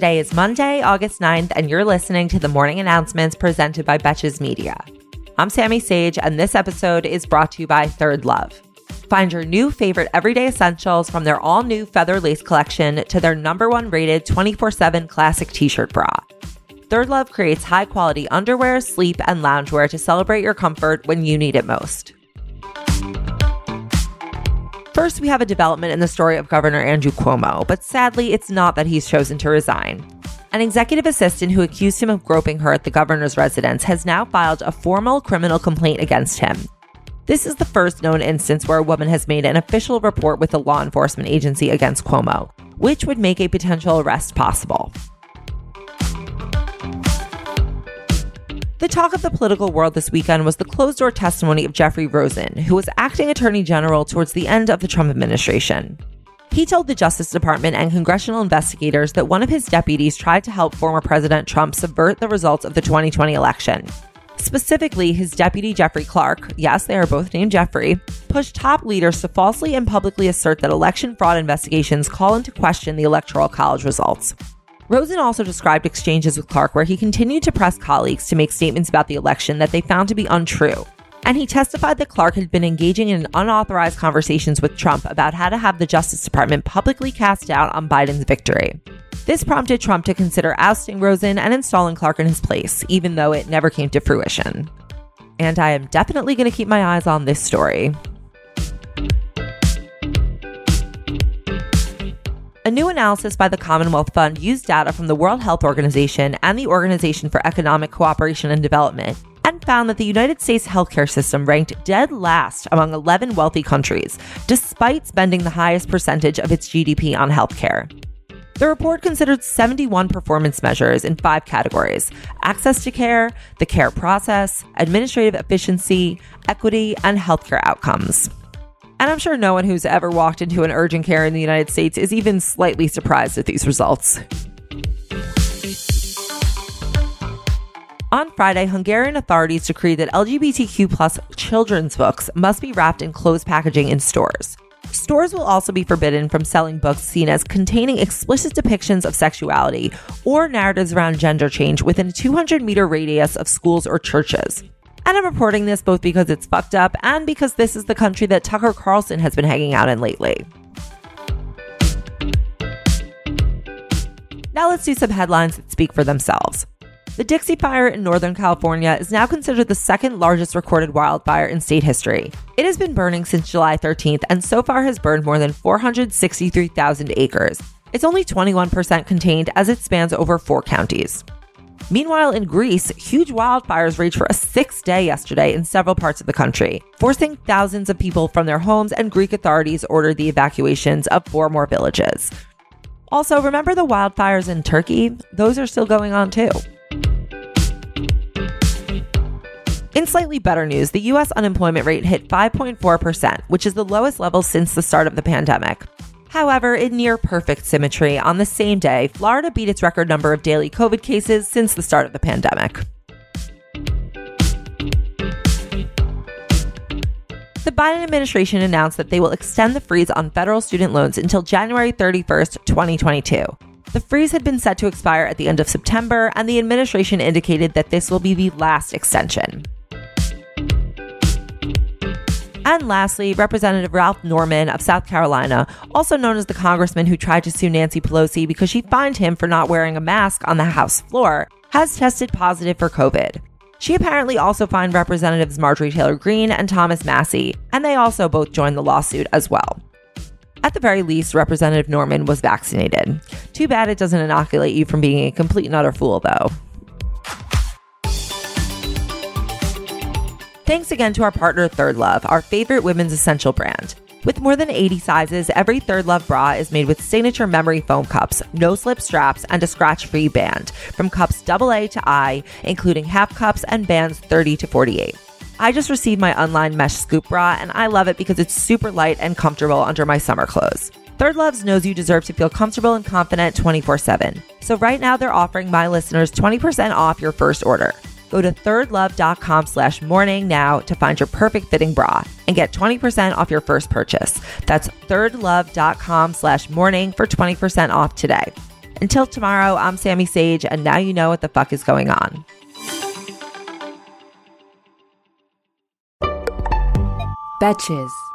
Today is Monday, August 9th, and you're listening to the morning announcements presented by Betches Media. I'm Sammy Sage, and this episode is brought to you by ThirdLove. Find your new favorite everyday essentials from their all new feather lace collection to their number one rated 24 7 classic t shirt bra. ThirdLove creates high quality underwear, sleep, and loungewear to celebrate your comfort when you need it most. First, we have a development in the story of Governor Andrew Cuomo, but sadly, it's not that he's chosen to resign. An executive assistant who accused him of groping her at the governor's residence has now filed a formal criminal complaint against him. This is the first known instance where a woman has made an official report with a law enforcement agency against Cuomo, which would make a potential arrest possible. The talk of the political world this weekend was the closed door testimony of Jeffrey Rosen, who was acting attorney general towards the end of the Trump administration. He told the Justice Department and congressional investigators that one of his deputies tried to help former President Trump subvert the results of the 2020 election. Specifically, his deputy Jeffrey Clark, yes, they are both named Jeffrey, pushed top leaders to falsely and publicly assert that election fraud investigations call into question the Electoral College results. Rosen also described exchanges with Clark where he continued to press colleagues to make statements about the election that they found to be untrue. And he testified that Clark had been engaging in unauthorized conversations with Trump about how to have the Justice Department publicly cast doubt on Biden's victory. This prompted Trump to consider ousting Rosen and installing Clark in his place, even though it never came to fruition. And I am definitely going to keep my eyes on this story. A new analysis by the Commonwealth Fund used data from the World Health Organization and the Organization for Economic Cooperation and Development and found that the United States healthcare system ranked dead last among 11 wealthy countries, despite spending the highest percentage of its GDP on healthcare. The report considered 71 performance measures in five categories access to care, the care process, administrative efficiency, equity, and healthcare outcomes. And I'm sure no one who's ever walked into an urgent care in the United States is even slightly surprised at these results. On Friday, Hungarian authorities decreed that LGBTQ plus children's books must be wrapped in closed packaging in stores. Stores will also be forbidden from selling books seen as containing explicit depictions of sexuality or narratives around gender change within a 200 meter radius of schools or churches. And I'm reporting this both because it's fucked up and because this is the country that Tucker Carlson has been hanging out in lately. Now let's do some headlines that speak for themselves. The Dixie Fire in Northern California is now considered the second largest recorded wildfire in state history. It has been burning since July 13th and so far has burned more than 463,000 acres. It's only 21% contained as it spans over four counties. Meanwhile, in Greece, huge wildfires raged for a sixth day yesterday in several parts of the country, forcing thousands of people from their homes, and Greek authorities ordered the evacuations of four more villages. Also, remember the wildfires in Turkey? Those are still going on too. In slightly better news, the US unemployment rate hit 5.4%, which is the lowest level since the start of the pandemic. However, in near perfect symmetry, on the same day, Florida beat its record number of daily COVID cases since the start of the pandemic. The Biden administration announced that they will extend the freeze on federal student loans until January 31st, 2022. The freeze had been set to expire at the end of September, and the administration indicated that this will be the last extension. And lastly, Representative Ralph Norman of South Carolina, also known as the congressman who tried to sue Nancy Pelosi because she fined him for not wearing a mask on the House floor, has tested positive for COVID. She apparently also fined Representatives Marjorie Taylor Greene and Thomas Massie, and they also both joined the lawsuit as well. At the very least, Representative Norman was vaccinated. Too bad it doesn't inoculate you from being a complete and utter fool, though. Thanks again to our partner ThirdLove, our favorite women's essential brand. With more than 80 sizes, every ThirdLove bra is made with signature memory foam cups, no slip straps, and a scratch free band. From cups AA to I, including half cups and bands 30 to 48. I just received my online mesh scoop bra, and I love it because it's super light and comfortable under my summer clothes. ThirdLoves knows you deserve to feel comfortable and confident 24 7. So right now they're offering my listeners 20% off your first order. Go to thirdlove.com slash morning now to find your perfect fitting bra and get 20% off your first purchase. That's thirdlove.com slash morning for 20% off today. Until tomorrow, I'm Sammy Sage, and now you know what the fuck is going on. Betches.